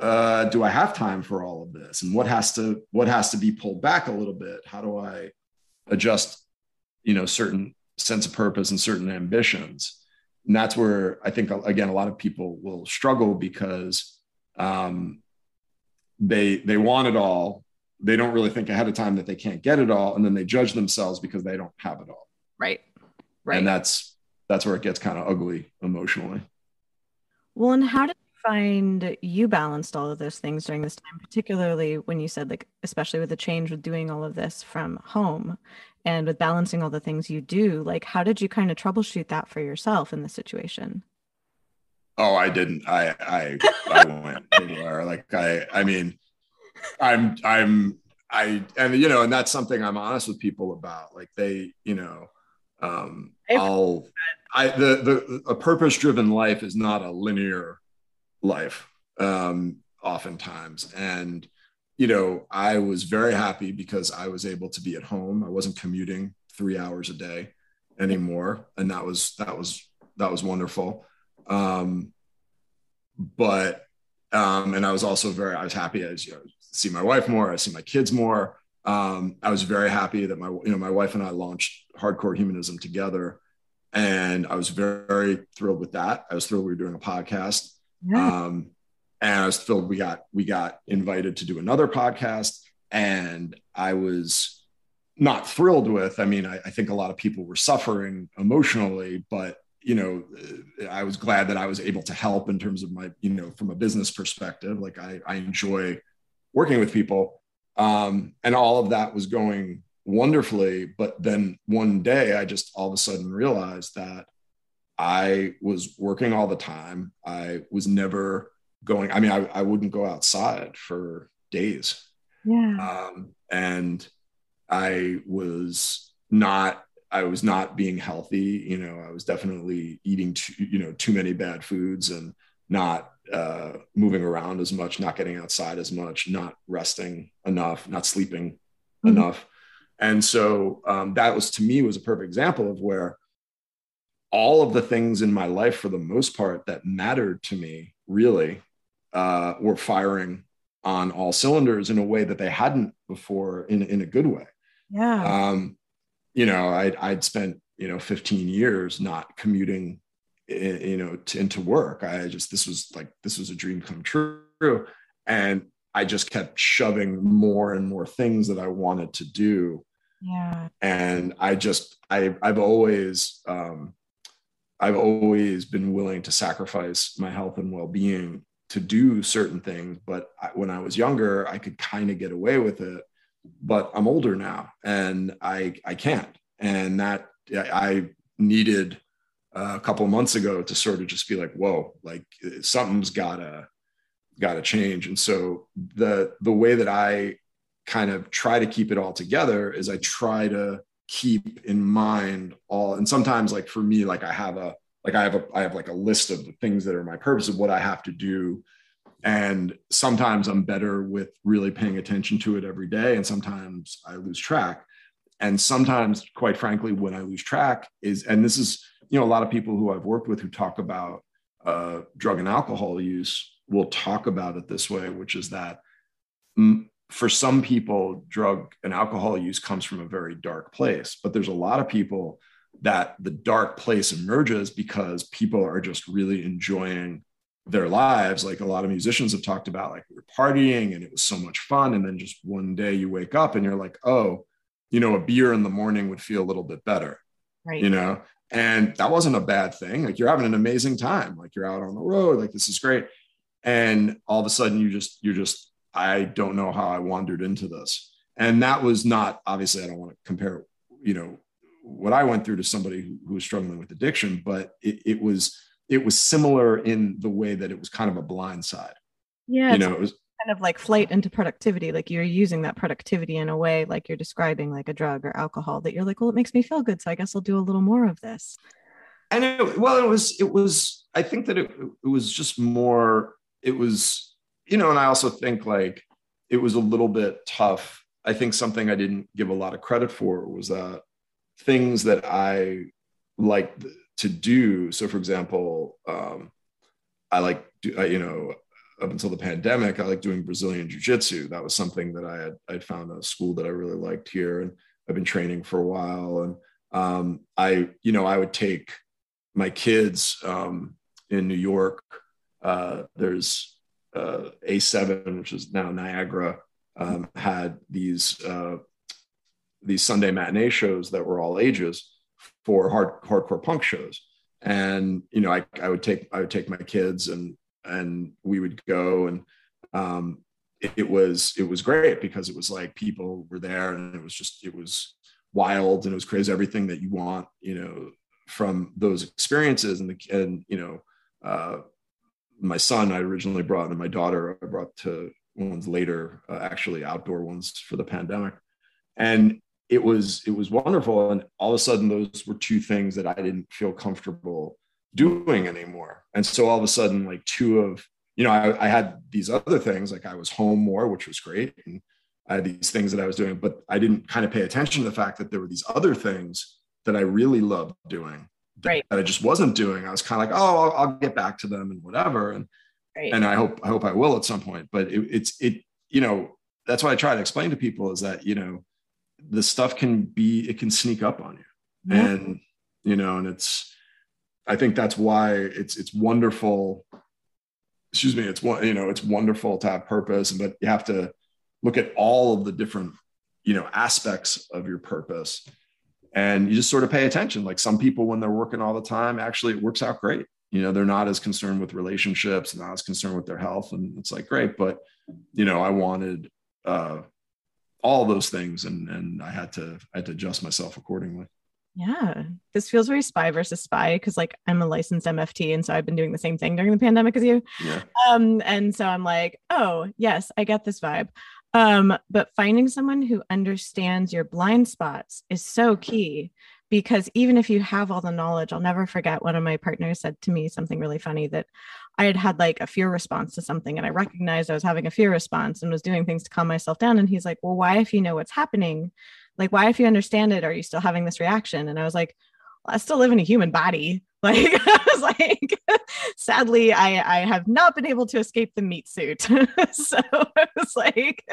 Speaker 2: uh, do I have time for all of this? And what has to what has to be pulled back a little bit? How do I adjust, you know, certain sense of purpose and certain ambitions? And that's where I think again a lot of people will struggle because um, they they want it all. They don't really think ahead of time that they can't get it all. And then they judge themselves because they don't have it all.
Speaker 1: Right. Right.
Speaker 2: and that's that's where it gets kind of ugly emotionally.
Speaker 1: Well and how did you find you balanced all of those things during this time particularly when you said like especially with the change with doing all of this from home and with balancing all the things you do like how did you kind of troubleshoot that for yourself in this situation
Speaker 2: Oh, I didn't. I I I went anywhere. Like I I mean, I'm I'm I and you know, and that's something I'm honest with people about. Like they, you know, um, I'll I the the a purpose driven life is not a linear life. Um, oftentimes, and you know, I was very happy because I was able to be at home. I wasn't commuting three hours a day anymore, and that was that was that was wonderful. Um, but um, and I was also very I was happy as you know see my wife more, I see my kids more. Um, I was very happy that my you know my wife and I launched Hardcore Humanism together, and I was very, very thrilled with that. I was thrilled we were doing a podcast. Yeah. Um, and I was thrilled we got we got invited to do another podcast, and I was not thrilled with. I mean, I, I think a lot of people were suffering emotionally, but you know, I was glad that I was able to help in terms of my, you know, from a business perspective. Like I, I enjoy working with people. Um, and all of that was going wonderfully. But then one day I just all of a sudden realized that I was working all the time. I was never going, I mean, I, I wouldn't go outside for days.
Speaker 1: Yeah.
Speaker 2: Um, and I was not I was not being healthy. You know, I was definitely eating too, you know, too many bad foods and not uh, moving around as much, not getting outside as much, not resting enough, not sleeping mm-hmm. enough. And so um, that was to me was a perfect example of where all of the things in my life, for the most part, that mattered to me really uh, were firing on all cylinders in a way that they hadn't before in, in a good way.
Speaker 1: Yeah.
Speaker 2: Um, you know, I'd, I'd spent, you know, 15 years not commuting, you know, to, into work. I just, this was like, this was a dream come true. And I just kept shoving more and more things that I wanted to do.
Speaker 1: Yeah.
Speaker 2: And I just, I, I've always, um, I've always been willing to sacrifice my health and well-being to do certain things. But I, when I was younger, I could kind of get away with it. But I'm older now, and I I can't. And that I needed a couple months ago to sort of just be like, whoa, like something's gotta gotta change. And so the the way that I kind of try to keep it all together is I try to keep in mind all and sometimes like for me like i have a like i have a i have like a list of the things that are my purpose of what i have to do and sometimes i'm better with really paying attention to it every day and sometimes i lose track. And sometimes quite frankly when i lose track is and this is you know a lot of people who i've worked with who talk about uh, drug and alcohol use will talk about it this way which is that for some people, drug and alcohol use comes from a very dark place, but there's a lot of people that the dark place emerges because people are just really enjoying their lives. Like a lot of musicians have talked about, like we were partying and it was so much fun. And then just one day you wake up and you're like, oh, you know, a beer in the morning would feel a little bit better.
Speaker 1: Right.
Speaker 2: You know, and that wasn't a bad thing. Like you're having an amazing time. Like you're out on the road, like this is great. And all of a sudden you just, you're just I don't know how I wandered into this. And that was not obviously, I don't want to compare, you know, what I went through to somebody who, who was struggling with addiction, but it, it, was it was similar in the way that it was kind of a blind side.
Speaker 1: Yeah,
Speaker 2: you know, it was
Speaker 1: kind of like flight into productivity. Like you're using that productivity in a way, like you're describing like a drug or alcohol that you're like, well, it makes me feel good, so I guess I'll do a little more of this.
Speaker 2: And it, well, it was it was. I think that it, it was just more. It was you know, and I also think like it was a little bit tough. I think something I didn't give a lot of credit for was that things that I liked to do. So, for example, um, I like, you know, up until the pandemic, I like doing Brazilian Jiu Jitsu. That was something that I had, I found a school that I really liked here. And I've been training for a while. And um, I, you know, I would take my kids um, in New York. Uh, there's uh, A7, which is now Niagara, um, had these uh, these Sunday matinee shows that were all ages for hard hardcore punk shows. And you know, I, I would take I would take my kids and and we would go and um, it, it was it was great because it was like people were there and it was just it was wild and it was crazy everything that you want you know from those experiences and the and you know uh, my son I originally brought and my daughter I brought to ones later, uh, actually outdoor ones for the pandemic. And it was it was wonderful. And all of a sudden, those were two things that I didn't feel comfortable doing anymore. And so all of a sudden, like two of you know, I, I had these other things like I was home more, which was great, and I had these things that I was doing, but I didn't kind of pay attention to the fact that there were these other things that I really loved doing
Speaker 1: right.
Speaker 2: that I just wasn't doing. I was kind of like, oh, I'll, I'll, get back to them and whatever. And right. and I hope I hope I will at some point. But it, it's it you know that's what I try to explain to people is that you know the stuff can be it can sneak up on you, yeah. and you know, and it's I think that's why it's it's wonderful. Excuse me, it's one you know it's wonderful to have purpose, but you have to look at all of the different you know aspects of your purpose. And you just sort of pay attention. Like some people when they're working all the time actually it works out great. You know they're not as concerned with relationships not as concerned with their health. And it's like great but you know i wanted uh all those things and and i had to i had to adjust myself accordingly.
Speaker 1: Yeah. This feels very spy versus spy because like i'm a licensed mft and so i've been doing the same thing during the pandemic as you.
Speaker 2: Yeah.
Speaker 1: um and so i'm like oh yes i get this vibe. Um, but finding someone who understands your blind spots is so key because even if you have all the knowledge, I'll never forget one of my partners said to me something really funny that I had had like a fear response to something and I recognized I was having a fear response and was doing things to calm myself down. And he's like, Well, why, if you know what's happening, like, why, if you understand it, are you still having this reaction? And I was like, well, I still live in a human body. Like I was like, sadly, I I have not been able to escape the meat suit. so I was like,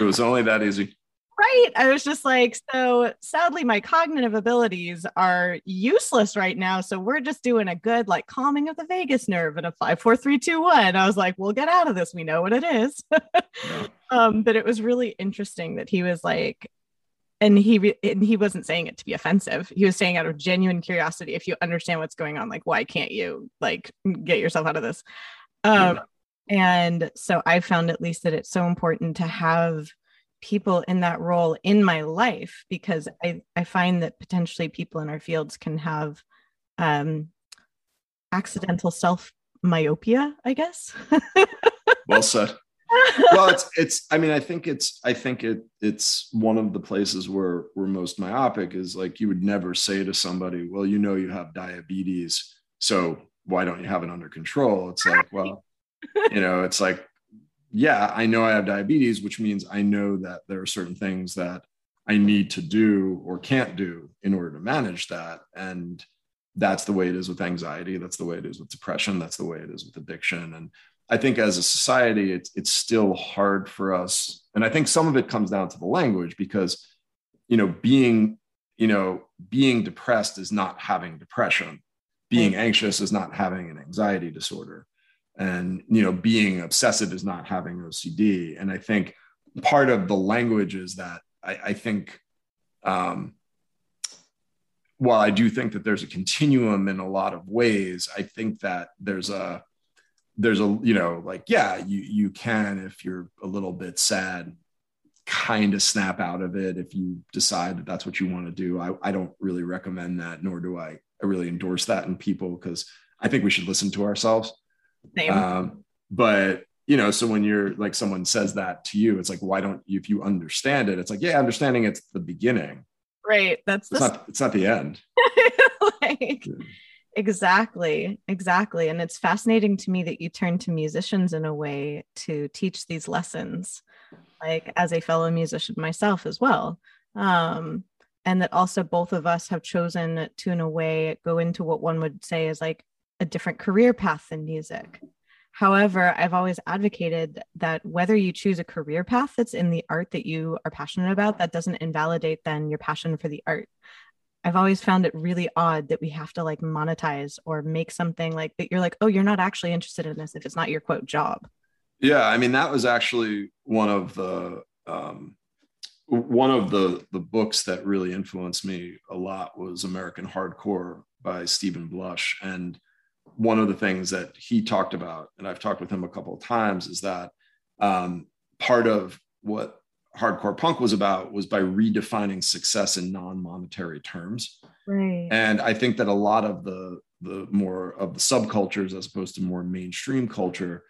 Speaker 2: it was only that easy.
Speaker 1: Right. I was just like, so sadly, my cognitive abilities are useless right now. So we're just doing a good like calming of the vagus nerve and a five, four, three, two, one. I was like, we'll get out of this. We know what it is. yeah. um, but it was really interesting that he was like, and he and he wasn't saying it to be offensive. He was saying out of genuine curiosity, if you understand what's going on, like why can't you like get yourself out of this? Um, yeah. And so I found at least that it's so important to have people in that role in my life because I, I find that potentially people in our fields can have um, accidental self myopia, I guess.
Speaker 2: well said. well, it's it's. I mean, I think it's. I think it. It's one of the places where we're most myopic is like you would never say to somebody, "Well, you know, you have diabetes, so why don't you have it under control?" It's like, well, you know, it's like yeah, I know I have diabetes, which means I know that there are certain things that I need to do or can't do in order to manage that. And that's the way it is with anxiety. That's the way it is with depression. That's the way it is with addiction. And I think as a society, it's it's still hard for us. And I think some of it comes down to the language because, you know, being, you know, being depressed is not having depression. Being hmm. anxious is not having an anxiety disorder and you know being obsessive is not having ocd and i think part of the language is that i, I think um, while i do think that there's a continuum in a lot of ways i think that there's a there's a you know like yeah you you can if you're a little bit sad kind of snap out of it if you decide that that's what you want to do. I, I don't really recommend that nor do i i really endorse that in people because i think we should listen to ourselves
Speaker 1: same. Um,
Speaker 2: but you know, so when you're like someone says that to you, it's like, why don't you, if you understand it, it's like, yeah, understanding it's the beginning.
Speaker 1: Right. That's
Speaker 2: it's, the... not, it's not the end.
Speaker 1: like, exactly. Exactly. And it's fascinating to me that you turn to musicians in a way to teach these lessons, like as a fellow musician myself as well. Um, and that also both of us have chosen to, in a way, go into what one would say is like a different career path than music. However, I've always advocated that whether you choose a career path that's in the art that you are passionate about, that doesn't invalidate then your passion for the art. I've always found it really odd that we have to like monetize or make something like that. You're like, oh, you're not actually interested in this if it's not your quote job.
Speaker 2: Yeah, I mean that was actually one of the um, one of the the books that really influenced me a lot was American Hardcore by Steven Blush, and one of the things that he talked about, and I've talked with him a couple of times, is that um, part of what hardcore punk was about was by redefining success in non-monetary terms.
Speaker 1: Right.
Speaker 2: And I think that a lot of the the more of the subcultures as opposed to more mainstream culture,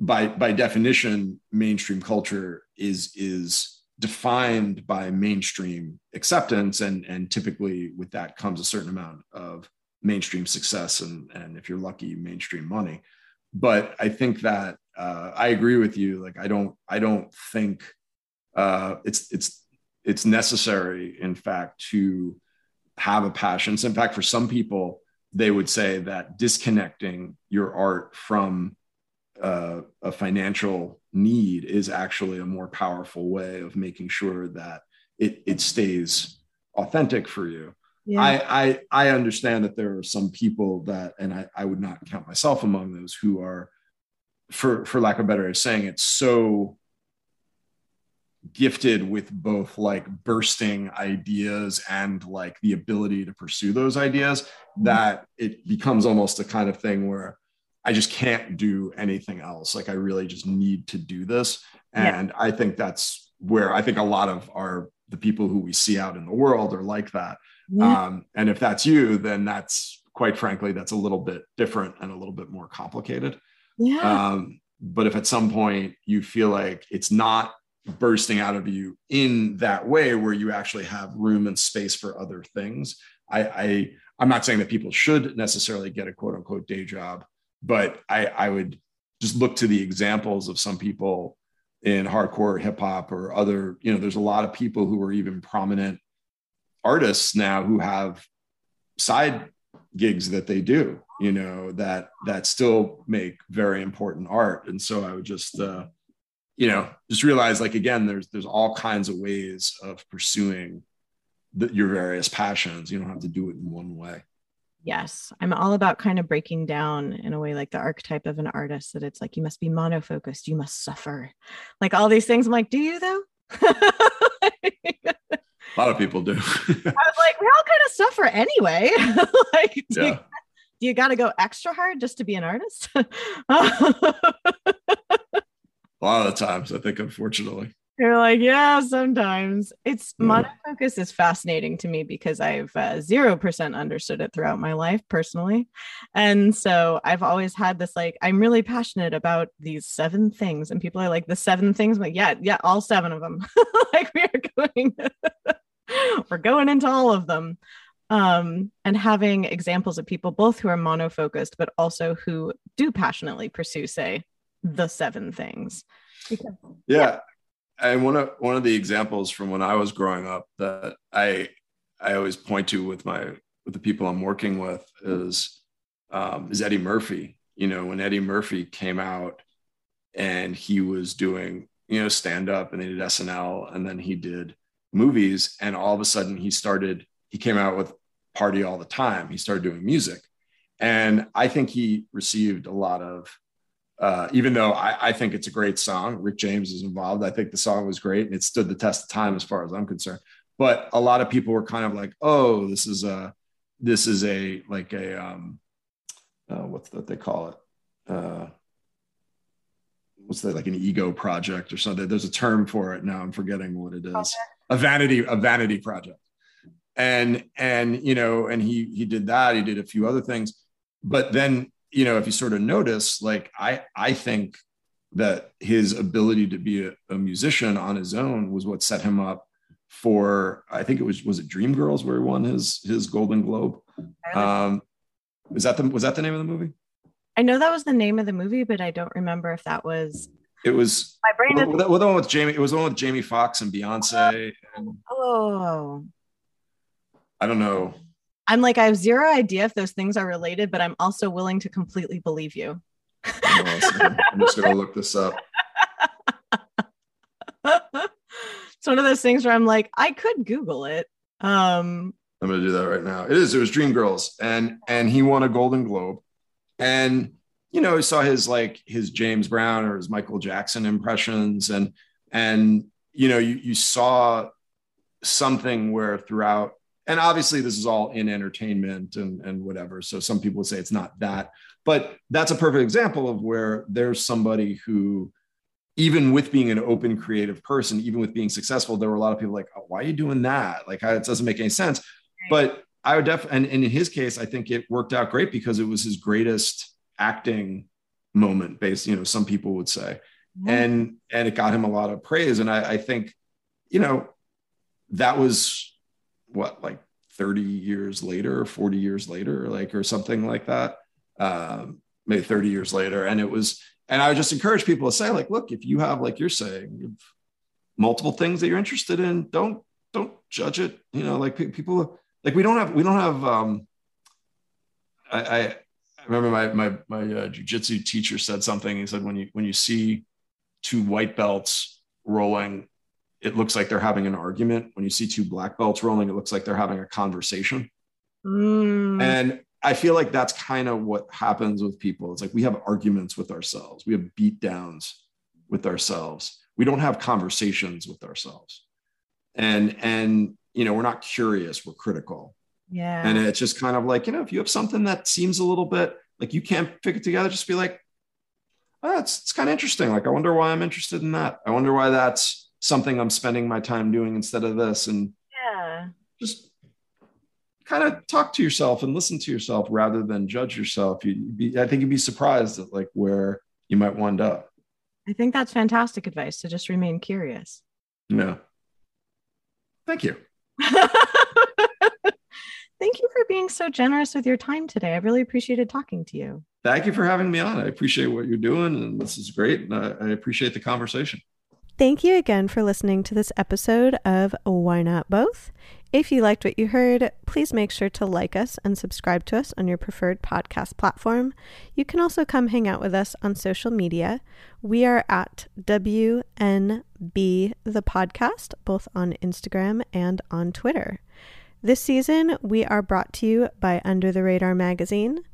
Speaker 2: by by definition, mainstream culture is is defined by mainstream acceptance and and typically with that comes a certain amount of mainstream success and and if you're lucky mainstream money. But i think that uh, i agree with you. Like i don't i don't think uh, it's it's it's necessary in fact to have a passion. So in fact for some people they would say that disconnecting your art from uh, a financial need is actually a more powerful way of making sure that it, it stays authentic for you yeah. I, I I understand that there are some people that, and I, I would not count myself among those who are, for for lack of better way saying it, so gifted with both like bursting ideas and like the ability to pursue those ideas mm-hmm. that it becomes almost a kind of thing where I just can't do anything else. Like I really just need to do this. And yeah. I think that's where I think a lot of our the people who we see out in the world are like that. Yeah. Um, and if that's you, then that's quite frankly, that's a little bit different and a little bit more complicated.
Speaker 1: Yeah.
Speaker 2: Um, but if at some point you feel like it's not bursting out of you in that way where you actually have room and space for other things, I, I I'm not saying that people should necessarily get a quote unquote day job, but I, I would just look to the examples of some people in hardcore hip hop or other, you know, there's a lot of people who are even prominent artists now who have side gigs that they do you know that that still make very important art. And so i would just uh you know just realize like again there's there's all kinds of ways of pursuing the, your various passions. You don't have to do it in one way
Speaker 1: yes i'm all about kind of breaking down in a way like the archetype of an artist that it's like you must be monofocused you must suffer like all these things i'm like do you though
Speaker 2: a lot of people do. I
Speaker 1: was like, we all kind of suffer anyway. like, do yeah. you, you got to go extra hard just to be an artist? a
Speaker 2: lot of the times, I think, unfortunately.
Speaker 1: You're like, yeah, sometimes it's yeah. monofocus is fascinating to me because I've uh, zero uh, percent understood it throughout my life personally, and so I've always had this like I'm really passionate about these seven things, and people are like the seven things, but yeah, yeah, all seven of them. like we are going, we're going into all of them, um, and having examples of people both who are monofocused but also who do passionately pursue, say, the seven things.
Speaker 2: Because, yeah. yeah and one of one of the examples from when I was growing up that I I always point to with my with the people I'm working with is um, is Eddie Murphy. You know, when Eddie Murphy came out and he was doing you know stand up and he did SNL and then he did movies and all of a sudden he started he came out with Party All the Time. He started doing music, and I think he received a lot of uh, even though I, I, think it's a great song, Rick James is involved. I think the song was great and it stood the test of time as far as I'm concerned. But a lot of people were kind of like, "Oh, this is a, this is a like a, um, uh, what's that they call it? Uh, what's that like an ego project or something? There's a term for it now. I'm forgetting what it is. A vanity, a vanity project. And and you know, and he he did that. He did a few other things, but then you know, if you sort of notice, like I, I think that his ability to be a, a musician on his own was what set him up for. I think it was was it Dreamgirls where he won his his Golden Globe. Um, was that the was that the name of the movie?
Speaker 1: I know that was the name of the movie, but I don't remember if that was.
Speaker 2: It was my brain. Well, well, the one with Jamie. It was the one with Jamie Foxx and Beyonce. And,
Speaker 1: oh.
Speaker 2: I don't know.
Speaker 1: I'm like, I have zero idea if those things are related, but I'm also willing to completely believe you.
Speaker 2: awesome. I'm just going to look this up.
Speaker 1: it's one of those things where I'm like, I could Google it. Um,
Speaker 2: I'm going to do that right now. It is. It was Dreamgirls, and and he won a Golden Globe, and you know, he saw his like his James Brown or his Michael Jackson impressions, and and you know, you you saw something where throughout and obviously this is all in entertainment and, and whatever. So some people would say it's not that, but that's a perfect example of where there's somebody who, even with being an open creative person, even with being successful, there were a lot of people like, oh, why are you doing that? Like, it doesn't make any sense. But I would definitely, and, and in his case, I think it worked out great because it was his greatest acting moment based, you know, some people would say, mm-hmm. and, and it got him a lot of praise. And I, I think, you know, that was what like 30 years later or 40 years later like or something like that. Um, maybe 30 years later. And it was and i would just encourage people to say like look if you have like you're saying multiple things that you're interested in don't don't judge it. You know like people like we don't have we don't have um i i, remember my my my uh, jiu-jitsu teacher said something. He said when you when you see two white belts rolling it looks like they're having an argument. When you see two black belts rolling, it looks like they're having a conversation. Mm. And I feel like that's kind of what happens with people. It's like we have arguments with ourselves, we have beat downs with ourselves. We don't have conversations with ourselves. And and you know, we're not curious, we're critical.
Speaker 1: Yeah.
Speaker 2: And it's just kind of like, you know, if you have something that seems a little bit like you can't pick it together, just be like, oh, it's, it's kind of interesting. Like, I wonder why I'm interested in that. I wonder why that's something I'm spending my time doing instead of this. And
Speaker 1: yeah,
Speaker 2: just kind of talk to yourself and listen to yourself rather than judge yourself. You'd be, I think you'd be surprised at like where you might wind up.
Speaker 1: I think that's fantastic advice to just remain curious.
Speaker 2: No. Thank you.
Speaker 1: Thank you for being so generous with your time today. I really appreciated talking to you.
Speaker 2: Thank you for having me on. I appreciate what you're doing, and this is great. And I, I appreciate the conversation.
Speaker 1: Thank you again for listening to this episode of Why Not Both. If you liked what you heard, please make sure to like us and subscribe to us on your preferred podcast platform. You can also come hang out with us on social media. We are at WNB the podcast, both on Instagram and on Twitter. This season, we are brought to you by Under the Radar magazine.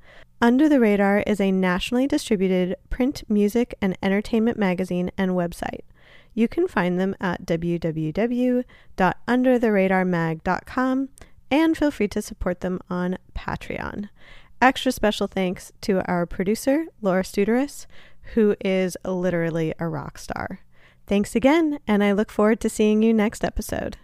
Speaker 1: Under the Radar is a nationally distributed print, music, and entertainment magazine and website. You can find them at www.undertheradarmag.com and feel free to support them on Patreon. Extra special thanks to our producer, Laura Studeris, who is literally a rock star. Thanks again, and I look forward to seeing you next episode.